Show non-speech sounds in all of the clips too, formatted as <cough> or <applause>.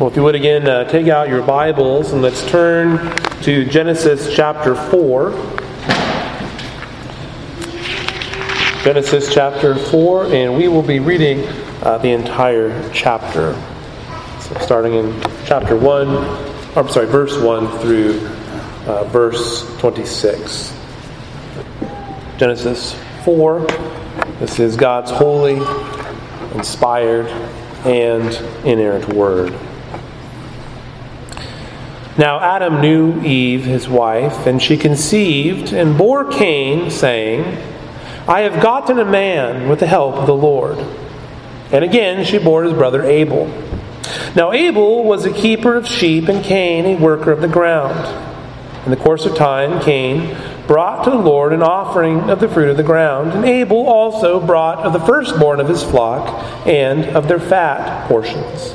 Well, if you would again, uh, take out your Bibles and let's turn to Genesis chapter 4. Genesis chapter 4, and we will be reading uh, the entire chapter. So, starting in chapter 1, or, I'm sorry, verse 1 through uh, verse 26. Genesis 4. This is God's holy, inspired, and inerrant word. Now Adam knew Eve, his wife, and she conceived and bore Cain, saying, I have gotten a man with the help of the Lord. And again she bore his brother Abel. Now Abel was a keeper of sheep, and Cain a worker of the ground. In the course of time, Cain brought to the Lord an offering of the fruit of the ground, and Abel also brought of the firstborn of his flock and of their fat portions.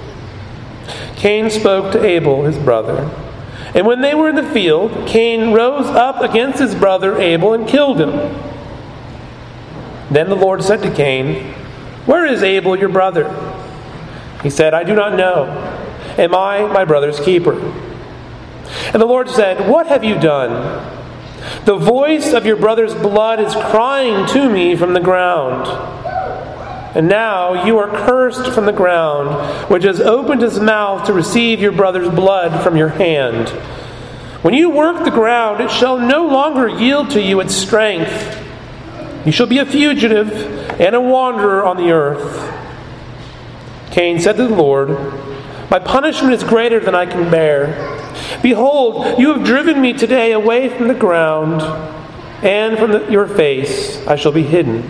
Cain spoke to Abel, his brother. And when they were in the field, Cain rose up against his brother Abel and killed him. Then the Lord said to Cain, Where is Abel, your brother? He said, I do not know. Am I my brother's keeper? And the Lord said, What have you done? The voice of your brother's blood is crying to me from the ground. And now you are cursed from the ground, which has opened his mouth to receive your brother's blood from your hand. When you work the ground, it shall no longer yield to you its strength. You shall be a fugitive and a wanderer on the earth. Cain said to the Lord, My punishment is greater than I can bear. Behold, you have driven me today away from the ground, and from the, your face I shall be hidden.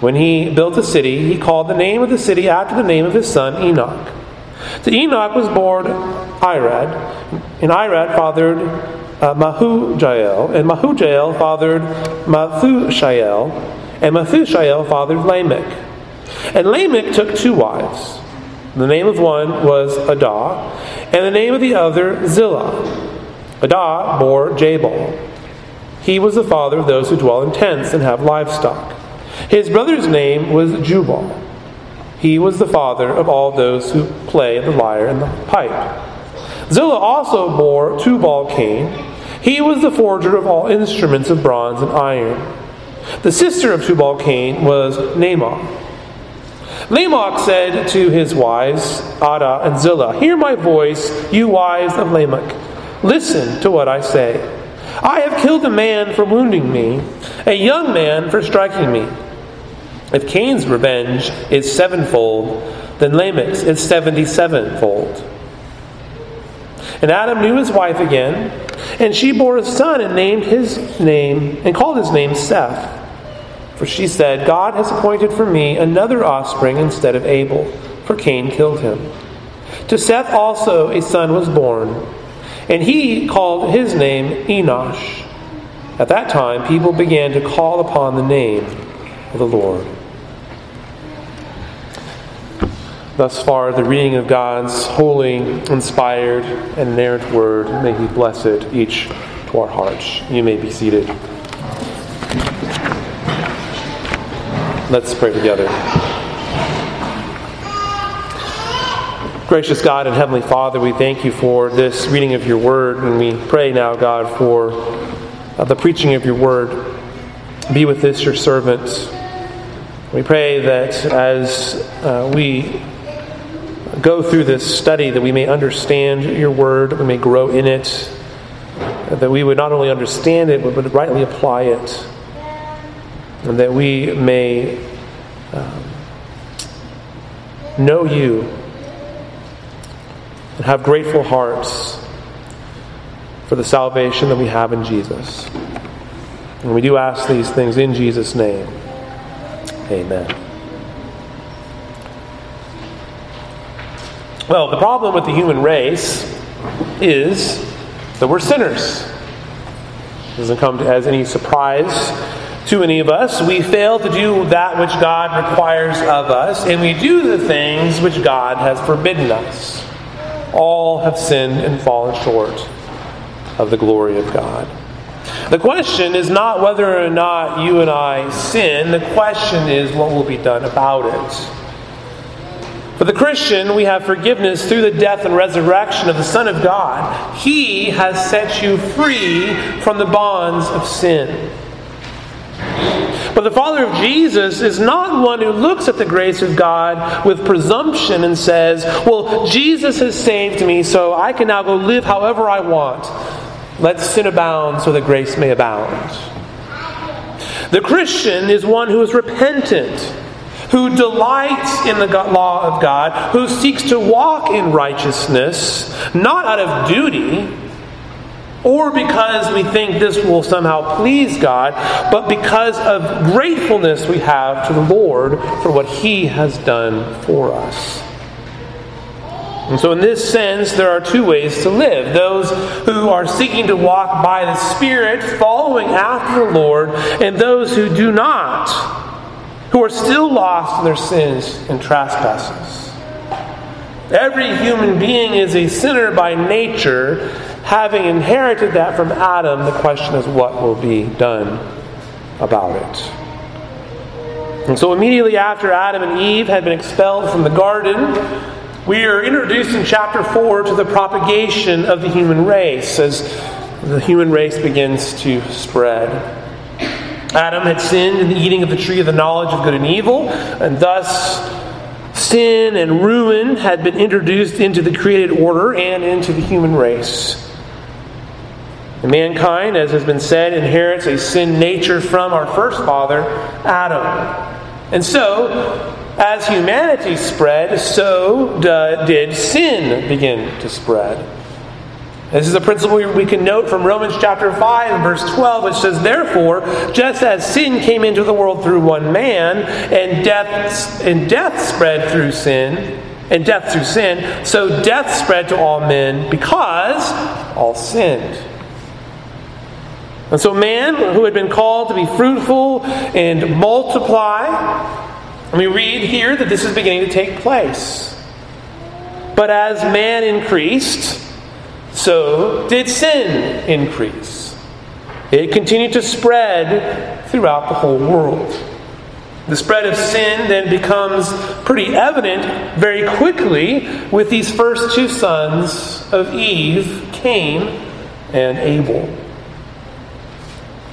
When he built a city, he called the name of the city after the name of his son Enoch. To Enoch was born Irad, and Irad fathered uh, Mehujael, and Mehujael fathered Methushael, and Methushael fathered Lamech. And Lamech took two wives. The name of one was Adah, and the name of the other Zillah. Adah bore Jabal. He was the father of those who dwell in tents and have livestock. His brother's name was Jubal. He was the father of all those who play the lyre and the pipe. Zillah also bore Tubal Cain. He was the forger of all instruments of bronze and iron. The sister of Tubal Cain was Naamah. Lamech said to his wives, Adah and Zillah, Hear my voice, you wives of Lamech. Listen to what I say. I have killed a man for wounding me, a young man for striking me. If Cain's revenge is sevenfold, then Lamech's is seventy sevenfold. And Adam knew his wife again, and she bore a son and named his name and called his name Seth. For she said, God has appointed for me another offspring instead of Abel, for Cain killed him. To Seth also a son was born, and he called his name Enosh. At that time, people began to call upon the name of the Lord. Thus far, the reading of God's holy, inspired, and inerrant word. May He bless it each to our hearts. You may be seated. Let's pray together. Gracious God and Heavenly Father, we thank you for this reading of your word, and we pray now, God, for uh, the preaching of your word. Be with this, your servant. We pray that as uh, we go through this study that we may understand your word, we may grow in it, that we would not only understand it, but would rightly apply it, and that we may um, know you and have grateful hearts for the salvation that we have in Jesus. And we do ask these things in Jesus' name. Amen. Well, the problem with the human race is that we're sinners. It doesn't come as any surprise to any of us. We fail to do that which God requires of us, and we do the things which God has forbidden us. All have sinned and fallen short of the glory of God. The question is not whether or not you and I sin, the question is what will be done about it. For the Christian, we have forgiveness through the death and resurrection of the Son of God. He has set you free from the bonds of sin. But the Father of Jesus is not one who looks at the grace of God with presumption and says, Well, Jesus has saved me, so I can now go live however I want. Let sin abound so that grace may abound. The Christian is one who is repentant who delights in the law of God, who seeks to walk in righteousness, not out of duty or because we think this will somehow please God, but because of gratefulness we have to the Lord for what He has done for us. And so, in this sense, there are two ways to live those who are seeking to walk by the Spirit, following after the Lord, and those who do not who are still lost in their sins and trespasses. Every human being is a sinner by nature. Having inherited that from Adam, the question is what will be done about it. And so, immediately after Adam and Eve had been expelled from the garden, we are introduced in chapter 4 to the propagation of the human race as the human race begins to spread. Adam had sinned in the eating of the tree of the knowledge of good and evil, and thus sin and ruin had been introduced into the created order and into the human race. And mankind, as has been said, inherits a sin nature from our first father, Adam. And so, as humanity spread, so did sin begin to spread. This is a principle we can note from Romans chapter 5 and verse 12, which says, Therefore, just as sin came into the world through one man, and death, and death spread through sin, and death through sin, so death spread to all men because all sinned. And so, man who had been called to be fruitful and multiply, and we read here that this is beginning to take place. But as man increased, so did sin increase. It continued to spread throughout the whole world. The spread of sin then becomes pretty evident very quickly with these first two sons of Eve, Cain and Abel.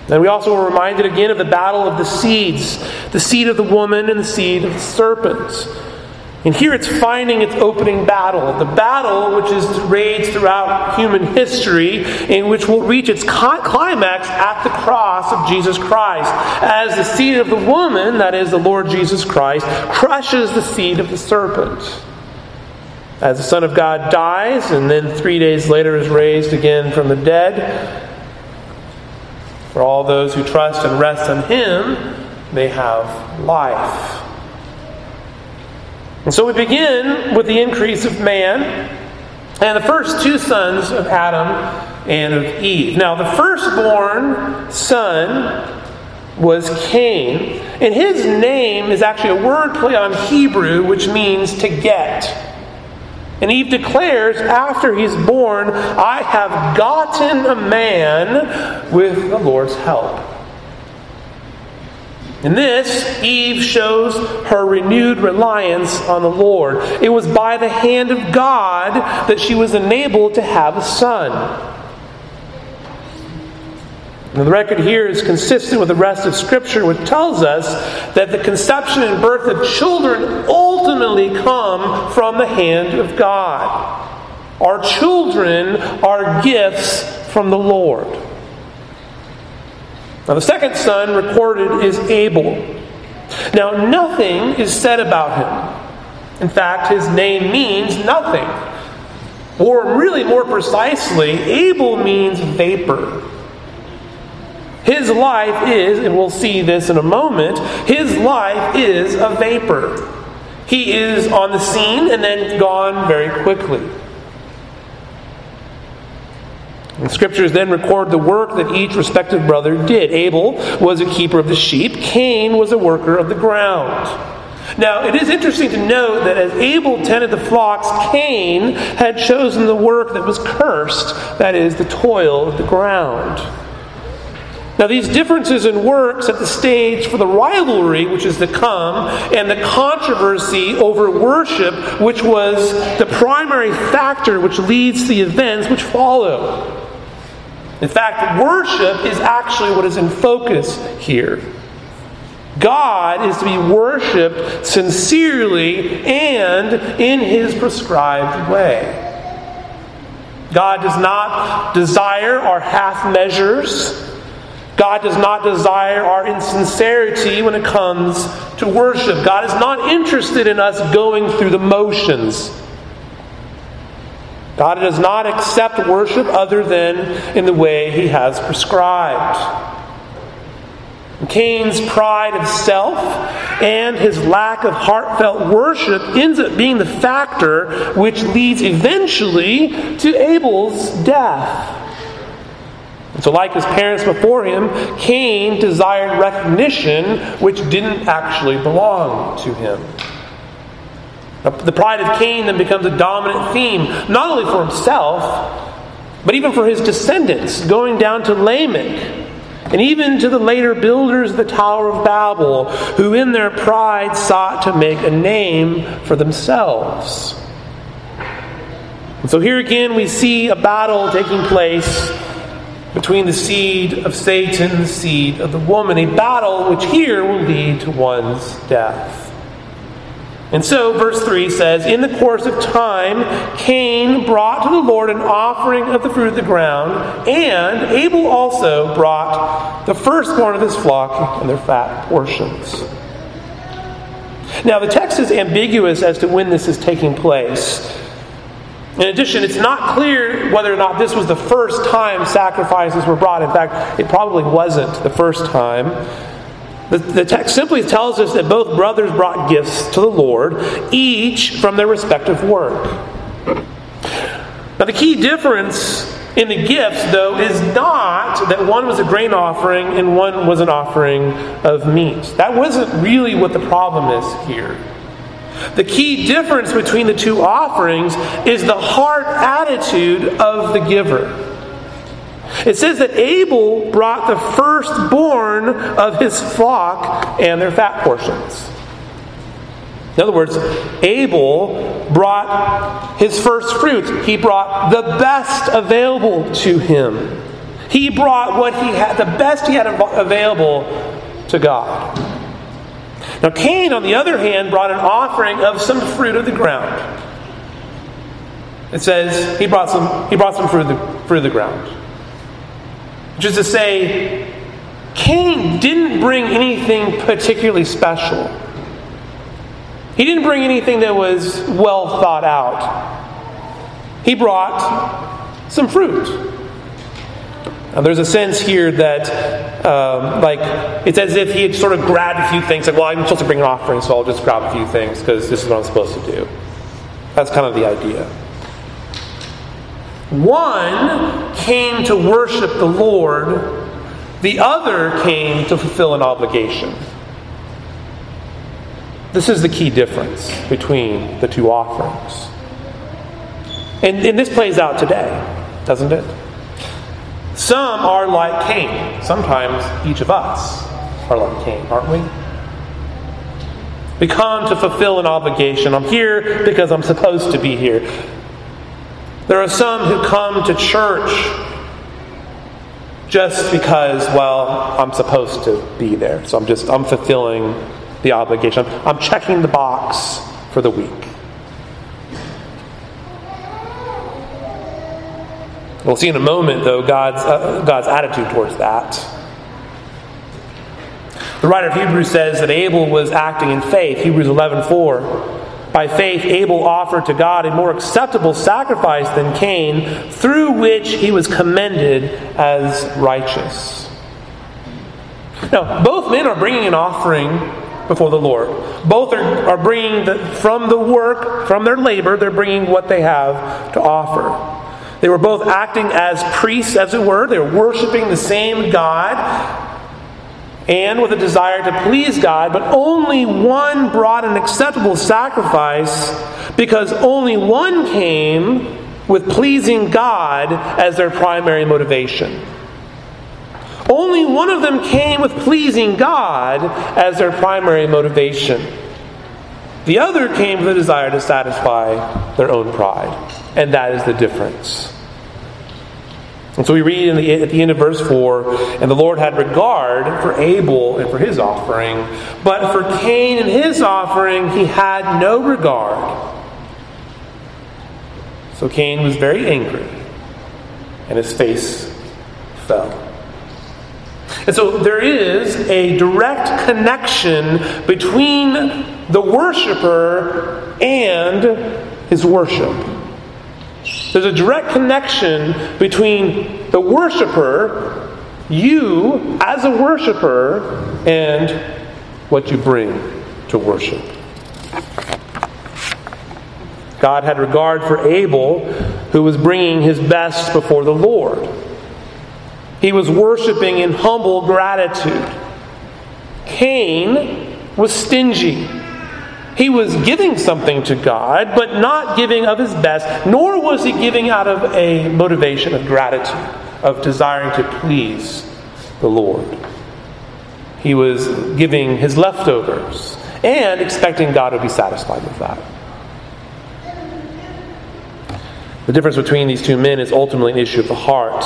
And we also were reminded again of the battle of the seeds the seed of the woman and the seed of the serpent. And here it's finding its opening battle, the battle which is raged throughout human history, in which will reach its climax at the cross of Jesus Christ, as the seed of the woman, that is the Lord Jesus Christ, crushes the seed of the serpent. As the Son of God dies and then three days later is raised again from the dead, for all those who trust and rest on Him, they have life. And so we begin with the increase of man and the first two sons of Adam and of Eve. Now, the firstborn son was Cain, and his name is actually a word play on Hebrew which means to get. And Eve declares after he's born, I have gotten a man with the Lord's help. In this, Eve shows her renewed reliance on the Lord. It was by the hand of God that she was enabled to have a son. And the record here is consistent with the rest of Scripture, which tells us that the conception and birth of children ultimately come from the hand of God. Our children are gifts from the Lord. Now, the second son recorded is Abel. Now, nothing is said about him. In fact, his name means nothing. Or, really more precisely, Abel means vapor. His life is, and we'll see this in a moment, his life is a vapor. He is on the scene and then gone very quickly. And scriptures then record the work that each respective brother did. Abel was a keeper of the sheep, Cain was a worker of the ground. Now, it is interesting to note that as Abel tended the flocks, Cain had chosen the work that was cursed, that is, the toil of the ground. Now, these differences in work set the stage for the rivalry which is to come and the controversy over worship, which was the primary factor which leads to the events which follow. In fact, worship is actually what is in focus here. God is to be worshiped sincerely and in his prescribed way. God does not desire our half measures. God does not desire our insincerity when it comes to worship. God is not interested in us going through the motions. God does not accept worship other than in the way he has prescribed. Cain's pride of self and his lack of heartfelt worship ends up being the factor which leads eventually to Abel's death. And so, like his parents before him, Cain desired recognition which didn't actually belong to him. The pride of Cain then becomes a dominant theme, not only for himself, but even for his descendants, going down to Lamech, and even to the later builders of the Tower of Babel, who in their pride sought to make a name for themselves. And so here again we see a battle taking place between the seed of Satan and the seed of the woman, a battle which here will lead to one's death. And so, verse 3 says, In the course of time, Cain brought to the Lord an offering of the fruit of the ground, and Abel also brought the firstborn of his flock and their fat portions. Now, the text is ambiguous as to when this is taking place. In addition, it's not clear whether or not this was the first time sacrifices were brought. In fact, it probably wasn't the first time. The, the text simply tells us that both brothers brought gifts to the Lord, each from their respective work. Now, the key difference in the gifts, though, is not that one was a grain offering and one was an offering of meat. That wasn't really what the problem is here. The key difference between the two offerings is the heart attitude of the giver. It says that Abel brought the firstborn of his flock and their fat portions. In other words, Abel brought his first fruit. He brought the best available to him. He brought what he had, the best he had available to God. Now, Cain, on the other hand, brought an offering of some fruit of the ground. It says he brought some, he brought some fruit of the, fruit of the ground. Which is to say, Cain didn't bring anything particularly special. He didn't bring anything that was well thought out. He brought some fruit. Now, there's a sense here that, um, like, it's as if he had sort of grabbed a few things, like, well, I'm supposed to bring an offering, so I'll just grab a few things because this is what I'm supposed to do. That's kind of the idea. One came to worship the Lord, the other came to fulfill an obligation. This is the key difference between the two offerings. And, and this plays out today, doesn't it? Some are like Cain. Sometimes each of us are like Cain, aren't we? We come to fulfill an obligation. I'm here because I'm supposed to be here. There are some who come to church just because, well, I'm supposed to be there. So I'm just, I'm fulfilling the obligation. I'm checking the box for the week. We'll see in a moment, though, God's, uh, God's attitude towards that. The writer of Hebrews says that Abel was acting in faith, Hebrews 11:4. By faith, Abel offered to God a more acceptable sacrifice than Cain, through which he was commended as righteous. Now, both men are bringing an offering before the Lord. Both are, are bringing the, from the work, from their labor, they're bringing what they have to offer. They were both acting as priests, as it were. They were worshiping the same God and with a desire to please God, but only one brought an acceptable sacrifice because only one came with pleasing God as their primary motivation. Only one of them came with pleasing God as their primary motivation. The other came with a desire to satisfy their own pride. And that is the difference. And so we read the, at the end of verse 4 and the Lord had regard for Abel and for his offering, but for Cain and his offering he had no regard. So Cain was very angry, and his face fell. And so there is a direct connection between the worshiper and his worship. There's a direct connection between the worshiper, you as a worshiper, and what you bring to worship. God had regard for Abel, who was bringing his best before the Lord. He was worshiping in humble gratitude. Cain was stingy. He was giving something to God, but not giving of his best, nor was he giving out of a motivation of gratitude, of desiring to please the Lord. He was giving his leftovers and expecting God to be satisfied with that. The difference between these two men is ultimately an issue of the heart.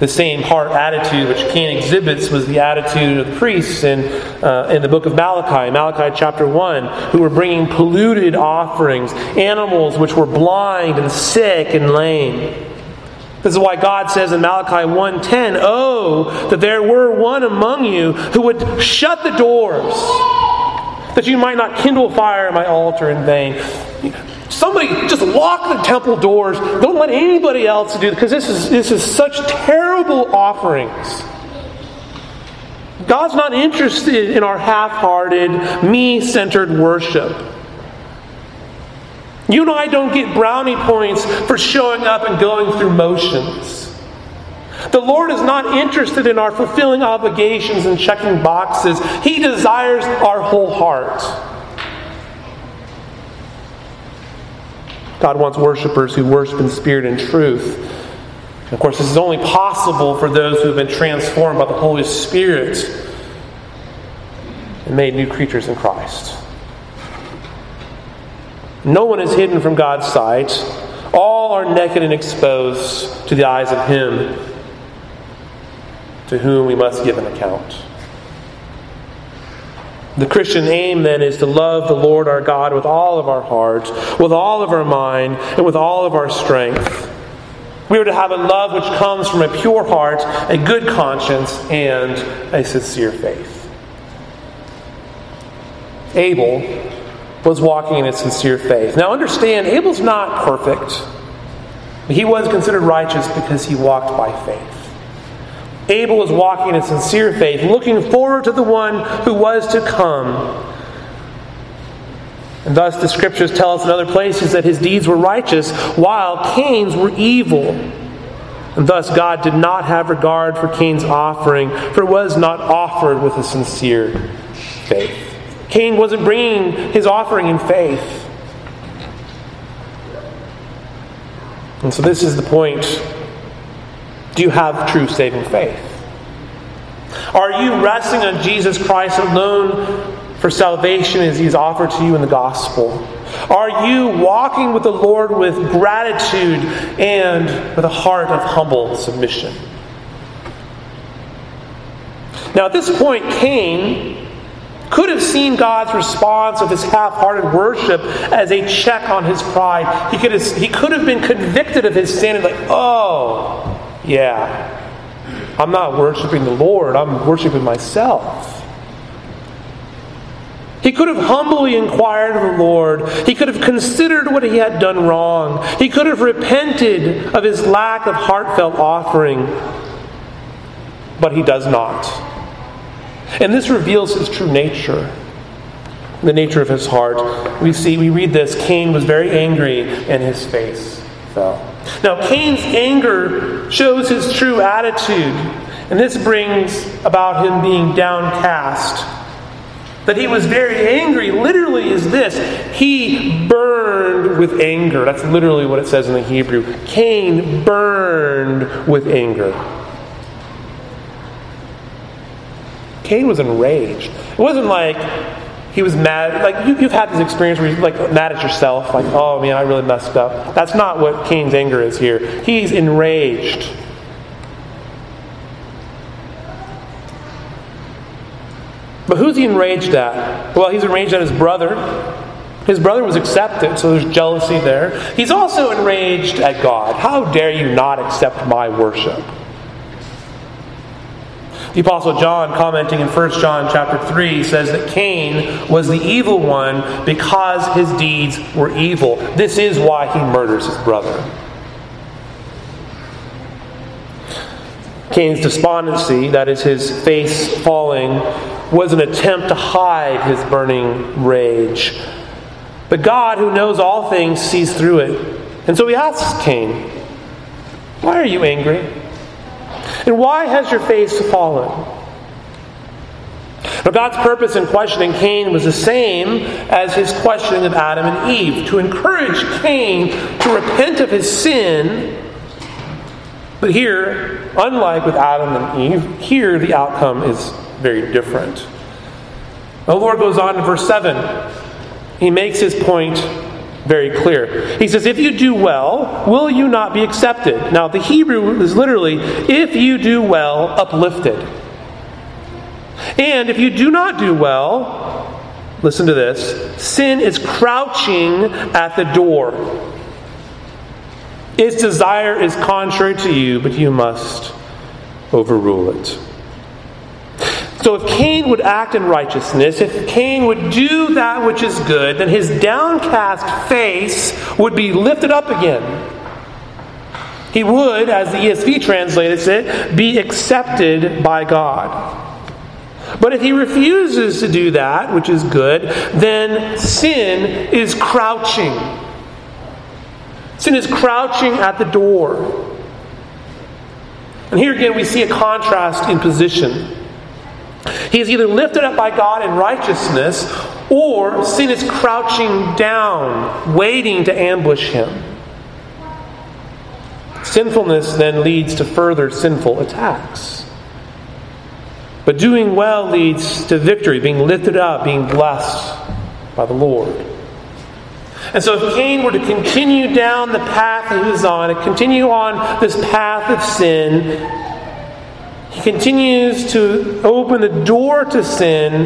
The same heart attitude which Cain exhibits was the attitude of the priests in, uh, in the book of Malachi, Malachi chapter 1, who were bringing polluted offerings, animals which were blind and sick and lame. This is why God says in Malachi 1:10, "Oh, that there were one among you who would shut the doors, that you might not kindle fire in my altar in vain." Somebody just lock the temple doors. Don't let anybody else do it because this is, this is such terrible offerings. God's not interested in our half hearted, me centered worship. You and I don't get brownie points for showing up and going through motions. The Lord is not interested in our fulfilling obligations and checking boxes, He desires our whole heart. God wants worshipers who worship in spirit and truth. Of course, this is only possible for those who have been transformed by the Holy Spirit and made new creatures in Christ. No one is hidden from God's sight. All are naked and exposed to the eyes of Him to whom we must give an account. The Christian aim then is to love the Lord our God with all of our heart, with all of our mind, and with all of our strength. We are to have a love which comes from a pure heart, a good conscience, and a sincere faith. Abel was walking in a sincere faith. Now understand, Abel's not perfect. He was considered righteous because he walked by faith. Abel was walking in sincere faith, looking forward to the one who was to come. And thus the scriptures tell us in other places that his deeds were righteous, while Cain's were evil. And thus God did not have regard for Cain's offering, for it was not offered with a sincere faith. Cain wasn't bringing his offering in faith. And so this is the point do you have true saving faith? Are you resting on Jesus Christ alone for salvation as He's offered to you in the gospel? Are you walking with the Lord with gratitude and with a heart of humble submission? Now, at this point, Cain could have seen God's response of his half hearted worship as a check on his pride. He could, have, he could have been convicted of his sin and, like, oh, yeah, I'm not worshiping the Lord, I'm worshiping myself. He could have humbly inquired of the Lord. He could have considered what he had done wrong. He could have repented of his lack of heartfelt offering. But he does not. And this reveals his true nature, the nature of his heart. We see, we read this Cain was very angry, and his face fell. Now, Cain's anger shows his true attitude, and this brings about him being downcast that he was very angry literally is this he burned with anger. That's literally what it says in the Hebrew. Cain burned with anger. Cain was enraged. It wasn't like he was mad. Like you, have had this experience where you're like mad at yourself, like, oh man, I really messed up. That's not what Cain's anger is here. He's enraged. But who's he enraged at? Well, he's enraged at his brother. His brother was accepted, so there's jealousy there. He's also enraged at God. How dare you not accept my worship? The Apostle John, commenting in 1 John chapter 3, says that Cain was the evil one because his deeds were evil. This is why he murders his brother. Cain's despondency, that is his face falling, was an attempt to hide his burning rage. But God, who knows all things, sees through it. And so he asks Cain, Why are you angry? And why has your face fallen? Now, God's purpose in questioning Cain was the same as his questioning of Adam and Eve to encourage Cain to repent of his sin. But here, unlike with Adam and Eve, here the outcome is very different. The Lord goes on in verse 7. He makes his point very clear. He says, If you do well, will you not be accepted? Now, the Hebrew is literally, if you do well, uplifted. And if you do not do well, listen to this sin is crouching at the door. Its desire is contrary to you, but you must overrule it. So if Cain would act in righteousness, if Cain would do that which is good, then his downcast face would be lifted up again. He would, as the ESV translates it, be accepted by God. But if he refuses to do that, which is good, then sin is crouching. Sin is crouching at the door. And here again, we see a contrast in position. He is either lifted up by God in righteousness, or sin is crouching down, waiting to ambush him. Sinfulness then leads to further sinful attacks. But doing well leads to victory, being lifted up, being blessed by the Lord. And so, if Cain were to continue down the path he was on, to continue on this path of sin, he continues to open the door to sin.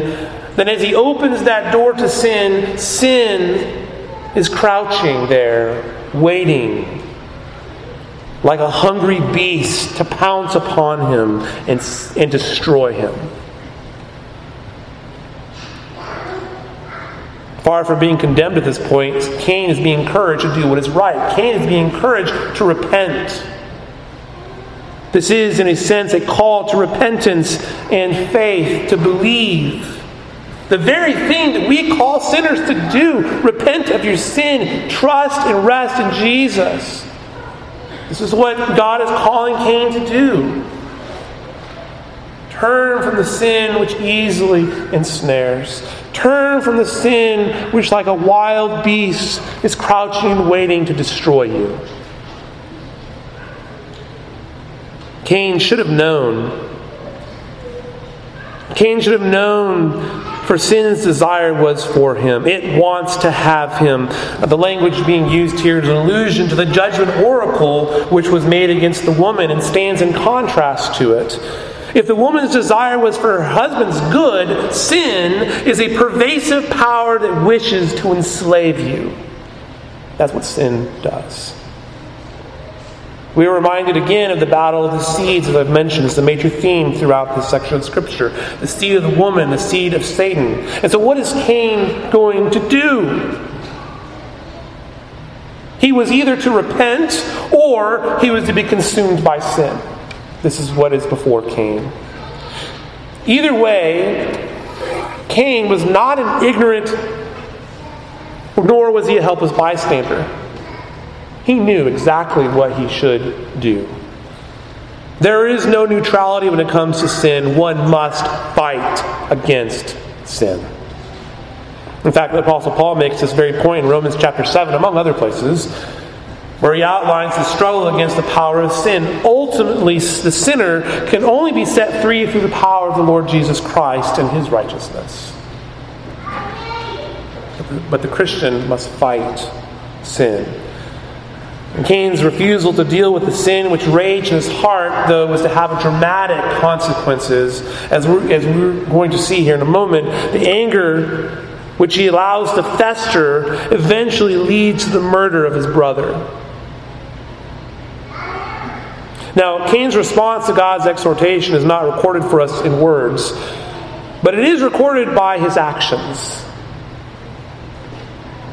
Then, as he opens that door to sin, sin is crouching there, waiting like a hungry beast to pounce upon him and, and destroy him. Far from being condemned at this point, Cain is being encouraged to do what is right. Cain is being encouraged to repent. This is, in a sense, a call to repentance and faith, to believe. The very thing that we call sinners to do repent of your sin, trust and rest in Jesus. This is what God is calling Cain to do. Turn from the sin which easily ensnares. Turn from the sin which, like a wild beast, is crouching and waiting to destroy you. Cain should have known. Cain should have known for sin's desire was for him. It wants to have him. The language being used here is an allusion to the judgment oracle which was made against the woman and stands in contrast to it. If the woman's desire was for her husband's good, sin is a pervasive power that wishes to enslave you. That's what sin does. We are reminded again of the battle of the seeds that I've mentioned as the major theme throughout this section of Scripture the seed of the woman, the seed of Satan. And so, what is Cain going to do? He was either to repent or he was to be consumed by sin. This is what is before Cain. Either way, Cain was not an ignorant, nor was he a helpless bystander. He knew exactly what he should do. There is no neutrality when it comes to sin. One must fight against sin. In fact, the Apostle Paul makes this very point in Romans chapter 7, among other places, where he outlines the struggle against the power of sin. Ultimately, the sinner can only be set free through the power of the Lord Jesus Christ and his righteousness. But the Christian must fight sin. And Cain's refusal to deal with the sin which raged in his heart, though, was to have dramatic consequences, as we're, as we're going to see here in a moment. The anger which he allows to fester eventually leads to the murder of his brother. Now, Cain's response to God's exhortation is not recorded for us in words, but it is recorded by his actions.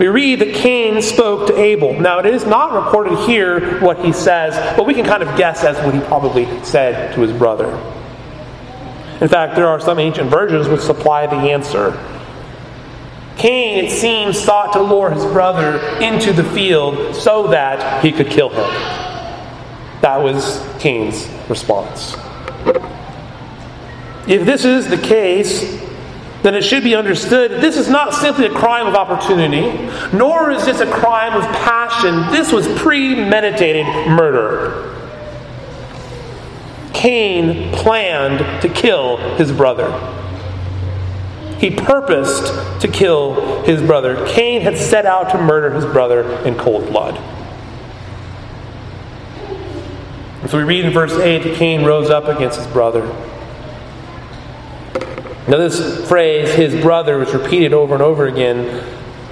We read that Cain spoke to Abel. Now, it is not recorded here what he says, but we can kind of guess as what he probably said to his brother. In fact, there are some ancient versions which supply the answer. Cain, it seems, sought to lure his brother into the field so that he could kill him. That was Cain's response. If this is the case, then it should be understood that this is not simply a crime of opportunity, nor is this a crime of passion. This was premeditated murder. Cain planned to kill his brother. He purposed to kill his brother. Cain had set out to murder his brother in cold blood. so we read in verse 8 that Cain rose up against his brother. Now, this phrase, his brother, is repeated over and over again,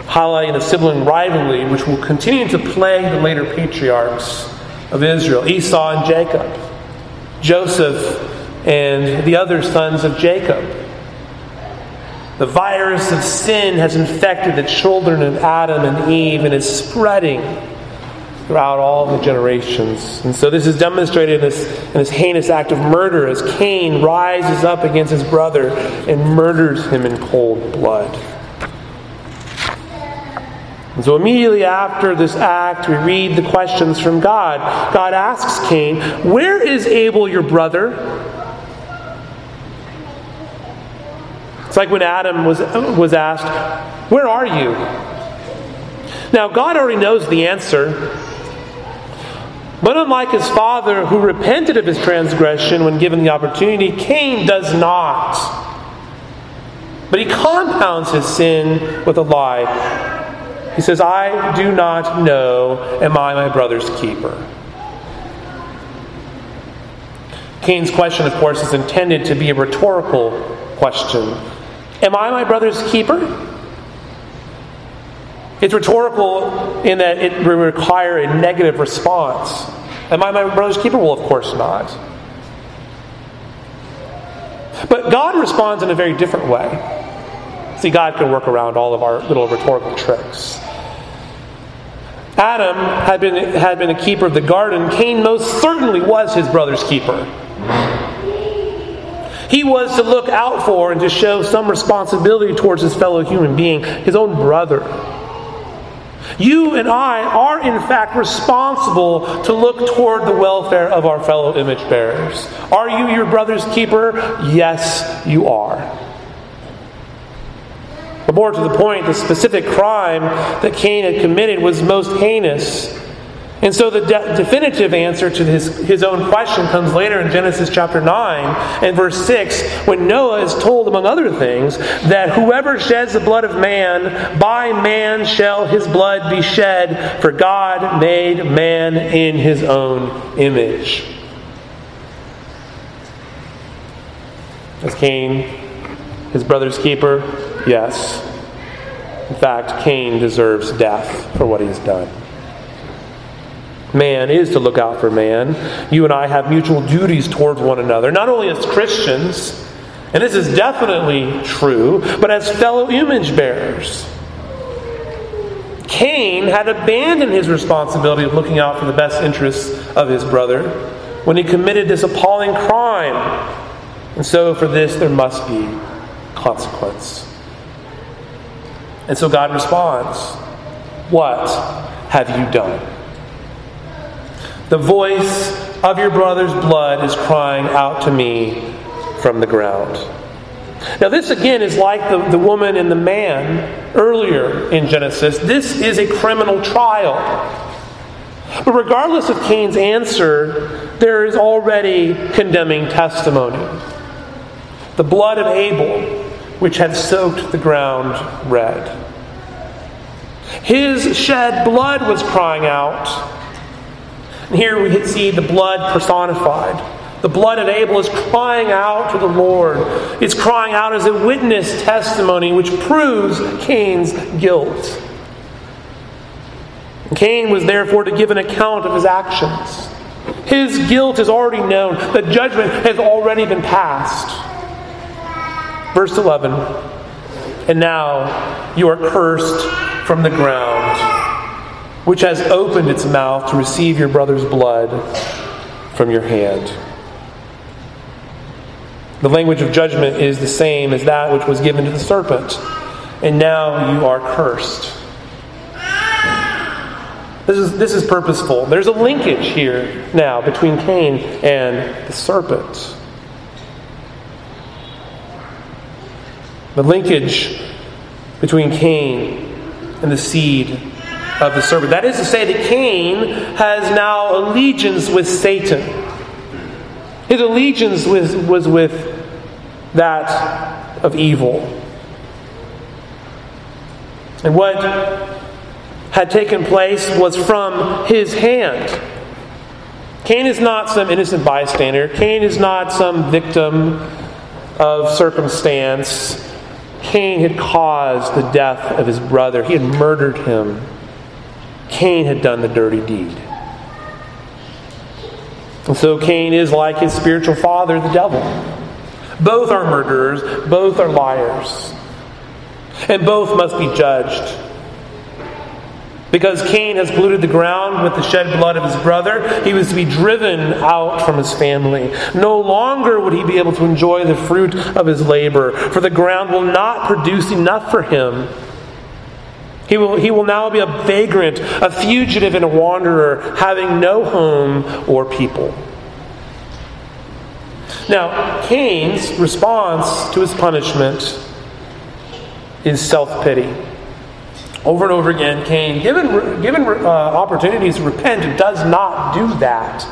highlighting the sibling rivalry which will continue to plague the later patriarchs of Israel Esau and Jacob, Joseph and the other sons of Jacob. The virus of sin has infected the children of Adam and Eve and is spreading throughout all the generations. And so this is demonstrated in this, in this heinous act of murder as Cain rises up against his brother and murders him in cold blood. And so immediately after this act, we read the questions from God. God asks Cain, Where is Abel, your brother? It's like when Adam was, was asked, Where are you? Now, God already knows the answer. But unlike his father, who repented of his transgression when given the opportunity, Cain does not. But he compounds his sin with a lie. He says, I do not know, am I my brother's keeper? Cain's question, of course, is intended to be a rhetorical question Am I my brother's keeper? It's rhetorical in that it will require a negative response. Am I my brother's keeper? Well, of course not. But God responds in a very different way. See, God can work around all of our little rhetorical tricks. Adam had been, had been a keeper of the garden. Cain most certainly was his brother's keeper. He was to look out for and to show some responsibility towards his fellow human being, his own brother. You and I are, in fact, responsible to look toward the welfare of our fellow image bearers. Are you your brother's keeper? Yes, you are. But more to the point, the specific crime that Cain had committed was most heinous and so the de- definitive answer to his, his own question comes later in Genesis chapter 9 and verse 6 when Noah is told, among other things, that whoever sheds the blood of man, by man shall his blood be shed, for God made man in his own image. Is Cain his brother's keeper? Yes. In fact, Cain deserves death for what he's done. Man is to look out for man. You and I have mutual duties towards one another, not only as Christians, and this is definitely true, but as fellow image bearers. Cain had abandoned his responsibility of looking out for the best interests of his brother when he committed this appalling crime. And so, for this, there must be consequence. And so God responds, What have you done? The voice of your brother's blood is crying out to me from the ground. Now, this again is like the, the woman and the man earlier in Genesis. This is a criminal trial. But regardless of Cain's answer, there is already condemning testimony. The blood of Abel, which had soaked the ground red. His shed blood was crying out. And here we see the blood personified. The blood of Abel is crying out to the Lord. It's crying out as a witness testimony which proves Cain's guilt. Cain was therefore to give an account of his actions. His guilt is already known, the judgment has already been passed. Verse 11 And now you are cursed from the ground, which has opened its mouth to receive your brother's blood from your hand. The language of judgment is the same as that which was given to the serpent. And now you are cursed. This is, this is purposeful. There's a linkage here now between Cain and the serpent. The linkage between Cain and the seed of the serpent. That is to say, that Cain has now allegiance with Satan. His allegiance was, was with that of evil. And what had taken place was from his hand. Cain is not some innocent bystander. Cain is not some victim of circumstance. Cain had caused the death of his brother, he had murdered him. Cain had done the dirty deed. And so Cain is like his spiritual father, the devil. Both are murderers, both are liars, and both must be judged. Because Cain has polluted the ground with the shed blood of his brother, he was to be driven out from his family. No longer would he be able to enjoy the fruit of his labor, for the ground will not produce enough for him. He will, he will now be a vagrant, a fugitive, and a wanderer, having no home or people. Now, Cain's response to his punishment is self pity. Over and over again, Cain, given, given uh, opportunities to repent, does not do that.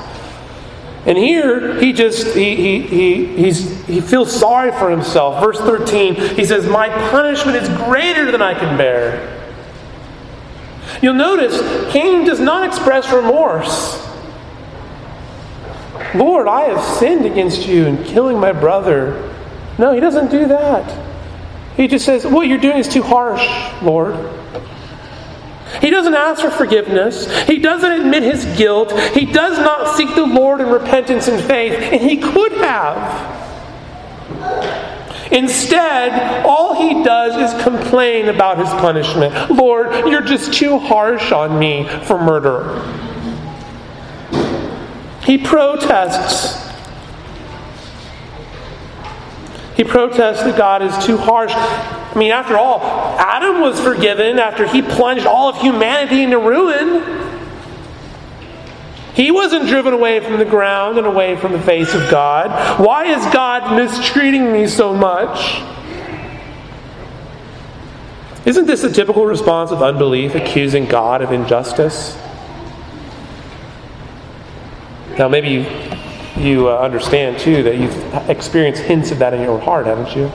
And here, he just, he, he, he, he's, he feels sorry for himself. Verse 13, he says, My punishment is greater than I can bear. You'll notice Cain does not express remorse. Lord, I have sinned against you in killing my brother. No, he doesn't do that. He just says, What you're doing is too harsh, Lord. He doesn't ask for forgiveness. He doesn't admit his guilt. He does not seek the Lord in repentance and faith, and he could have. Instead, all he does is complain about his punishment. Lord, you're just too harsh on me for murder. He protests. He protests that God is too harsh. I mean, after all, Adam was forgiven after he plunged all of humanity into ruin. He wasn't driven away from the ground and away from the face of God. Why is God mistreating me so much? Isn't this a typical response of unbelief, accusing God of injustice? Now, maybe you, you uh, understand too that you've experienced hints of that in your own heart, haven't you?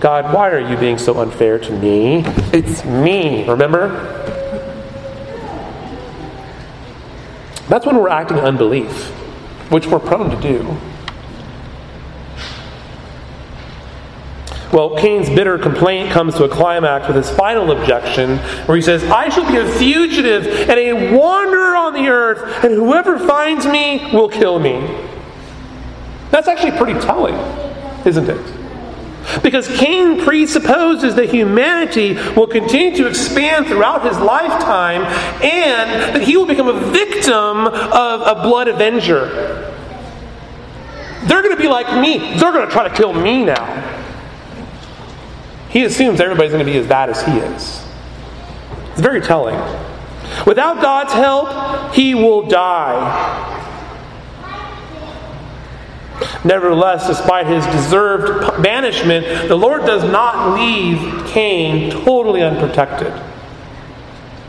God, why are you being so unfair to me? It's me, remember? That's when we're acting unbelief, which we're prone to do. Well, Cain's bitter complaint comes to a climax with his final objection, where he says, I shall be a fugitive and a wanderer on the earth, and whoever finds me will kill me. That's actually pretty telling, isn't it? Because Cain presupposes that humanity will continue to expand throughout his lifetime and that he will become a victim of a blood avenger. They're going to be like me. They're going to try to kill me now. He assumes everybody's going to be as bad as he is. It's very telling. Without God's help, he will die. Nevertheless, despite his deserved banishment, the Lord does not leave Cain totally unprotected.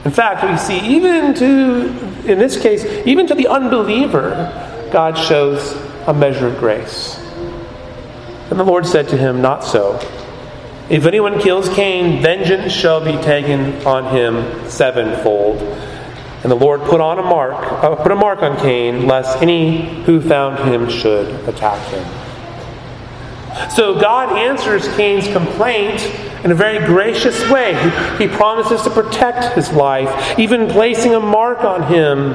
In fact, we see even to, in this case, even to the unbeliever, God shows a measure of grace. And the Lord said to him, Not so. If anyone kills Cain, vengeance shall be taken on him sevenfold. And the Lord put on a mark, uh, put a mark on Cain, lest any who found him should attack him. So God answers Cain's complaint in a very gracious way. He, he promises to protect his life, even placing a mark on him.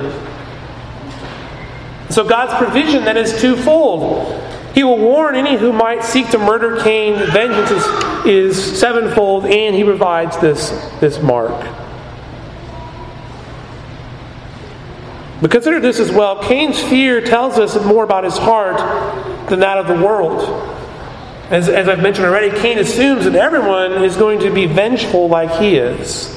So God's provision then is twofold. He will warn any who might seek to murder Cain. Vengeance is, is sevenfold, and he provides this, this mark. But consider this as well Cain's fear tells us more about his heart than that of the world. As, as I've mentioned already, Cain assumes that everyone is going to be vengeful like he is,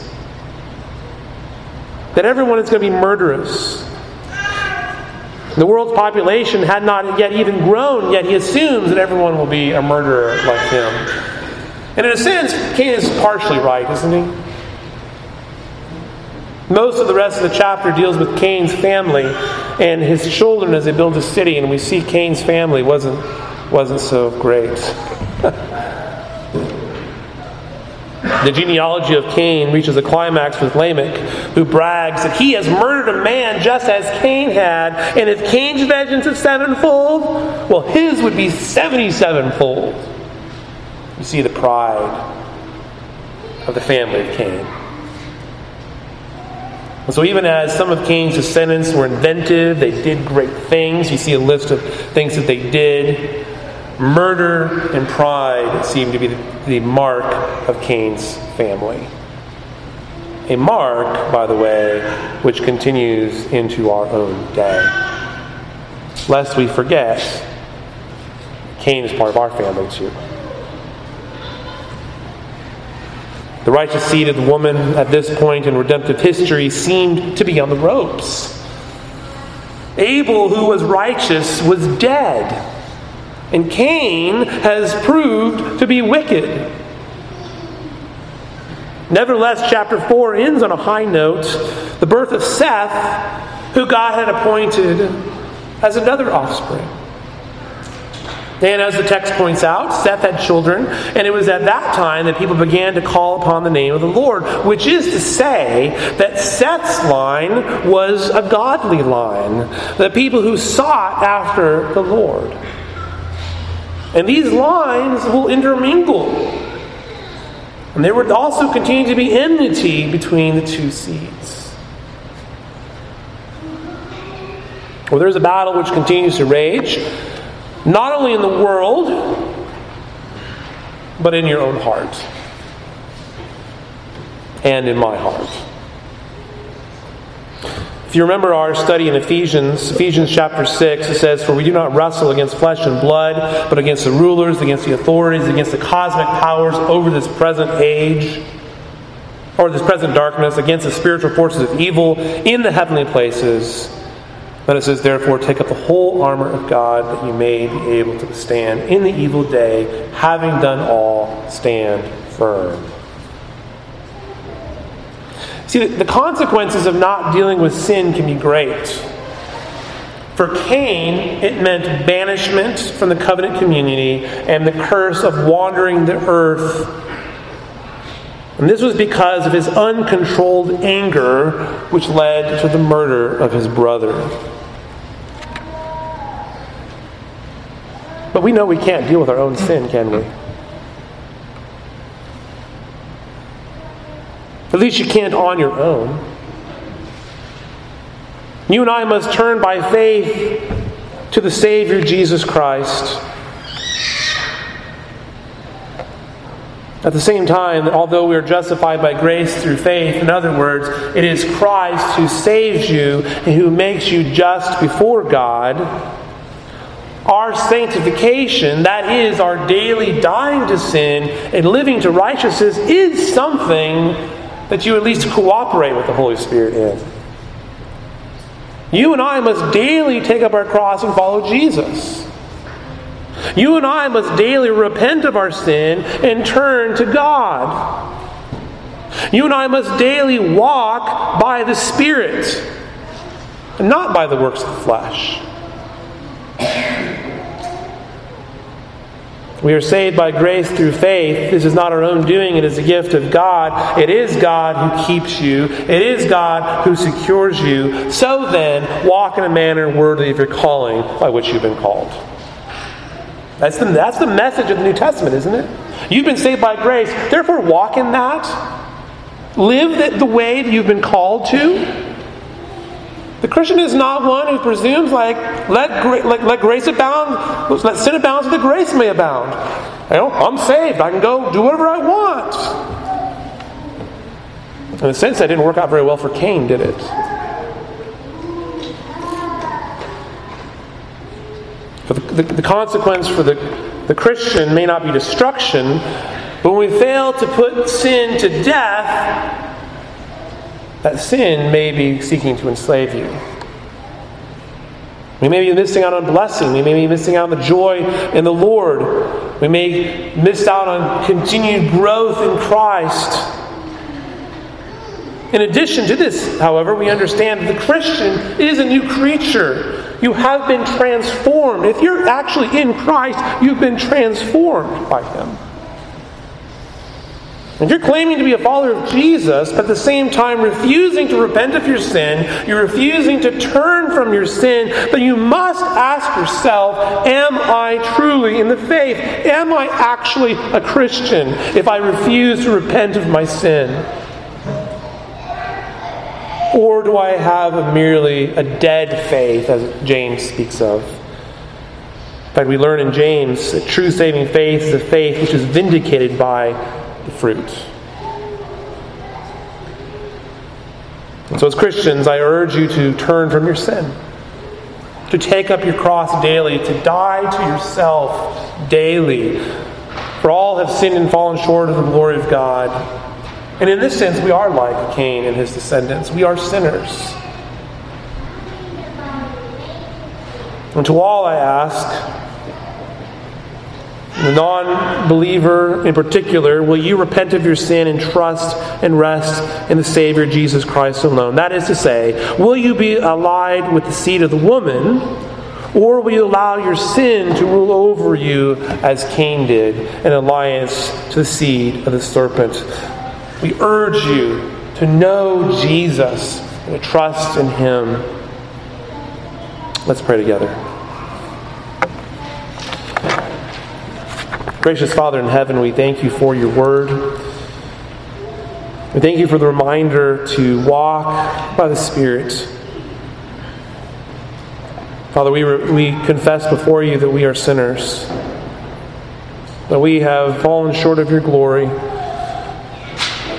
that everyone is going to be murderous. The world's population had not yet even grown, yet he assumes that everyone will be a murderer like him. And in a sense, Cain is partially right, isn't he? Most of the rest of the chapter deals with Cain's family and his children as they build a city, and we see Cain's family wasn't, wasn't so great. <laughs> the genealogy of Cain reaches a climax with Lamech, who brags that he has murdered a man just as Cain had, and if Cain's vengeance is sevenfold, well, his would be seventy-sevenfold. You see the pride of the family of Cain. And so, even as some of Cain's descendants were inventive, they did great things. You see a list of things that they did. Murder and pride seem to be the mark of Cain's family. A mark, by the way, which continues into our own day. Lest we forget, Cain is part of our family too. The righteous seed of the woman at this point in redemptive history seemed to be on the ropes. Abel, who was righteous, was dead. And Cain has proved to be wicked. Nevertheless, chapter 4 ends on a high note the birth of Seth, who God had appointed as another offspring. And as the text points out, Seth had children, and it was at that time that people began to call upon the name of the Lord, which is to say that Seth's line was a godly line, the people who sought after the Lord. And these lines will intermingle. And there would also continue to be enmity between the two seeds. Well, there's a battle which continues to rage not only in the world, but in your own heart and in my heart. If you remember our study in Ephesians, Ephesians chapter 6, it says, For we do not wrestle against flesh and blood, but against the rulers, against the authorities, against the cosmic powers over this present age, or this present darkness, against the spiritual forces of evil in the heavenly places. Then it says, Therefore, take up the whole armor of God that you may be able to withstand in the evil day, having done all, stand firm. See, the consequences of not dealing with sin can be great. For Cain, it meant banishment from the covenant community and the curse of wandering the earth. And this was because of his uncontrolled anger, which led to the murder of his brother. But we know we can't deal with our own sin, can we? At least you can't on your own. You and I must turn by faith to the Savior Jesus Christ. At the same time, although we are justified by grace through faith, in other words, it is Christ who saves you and who makes you just before God. Our sanctification, that is, our daily dying to sin and living to righteousness, is something that you at least cooperate with the Holy Spirit in. You and I must daily take up our cross and follow Jesus. You and I must daily repent of our sin and turn to God. You and I must daily walk by the Spirit, not by the works of the flesh. We are saved by grace through faith. This is not our own doing, it is a gift of God. It is God who keeps you, it is God who secures you. So then, walk in a manner worthy of your calling by which you've been called. That's the, that's the message of the New Testament, isn't it? You've been saved by grace, therefore walk in that. Live the, the way that you've been called to. The Christian is not one who presumes like let, let, let grace abound, let sin abound so that grace may abound. You know, I'm saved. I can go do whatever I want. In a sense, that didn't work out very well for Cain, did it? the, the, the consequence for the, the Christian may not be destruction, but when we fail to put sin to death, that sin may be seeking to enslave you. We may be missing out on blessing. We may be missing out on the joy in the Lord. We may miss out on continued growth in Christ. In addition to this, however, we understand the Christian is a new creature. You have been transformed. If you're actually in Christ, you've been transformed by Him. If you're claiming to be a follower of Jesus, but at the same time refusing to repent of your sin, you're refusing to turn from your sin, then you must ask yourself Am I truly in the faith? Am I actually a Christian if I refuse to repent of my sin? Or do I have a merely a dead faith, as James speaks of? In fact, we learn in James that true saving faith is a faith which is vindicated by fruit. So, as Christians, I urge you to turn from your sin, to take up your cross daily, to die to yourself daily. For all have sinned and fallen short of the glory of God. And in this sense, we are like Cain and his descendants. We are sinners. And to all I ask, the non believer in particular, will you repent of your sin and trust and rest in the Savior Jesus Christ alone? That is to say, will you be allied with the seed of the woman, or will you allow your sin to rule over you as Cain did, in alliance to the seed of the serpent? We urge you to know Jesus and to trust in Him. Let's pray together. Gracious Father in heaven, we thank you for your word. We thank you for the reminder to walk by the Spirit. Father, we, re- we confess before you that we are sinners, that we have fallen short of your glory.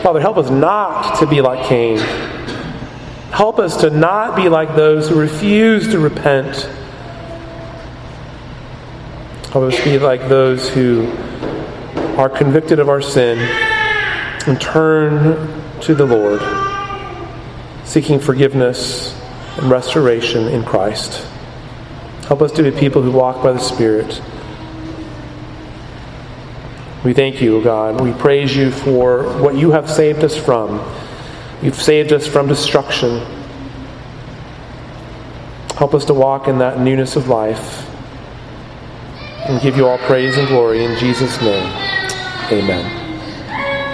Father, help us not to be like Cain. Help us to not be like those who refuse to repent Help us be like those who are convicted of our sin and turn to the Lord, seeking forgiveness and restoration in Christ. Help us to be people who walk by the Spirit. We thank you, God. We praise you for what you have saved us from. You've saved us from destruction. Help us to walk in that newness of life and give you all praise and glory in Jesus' name. Amen.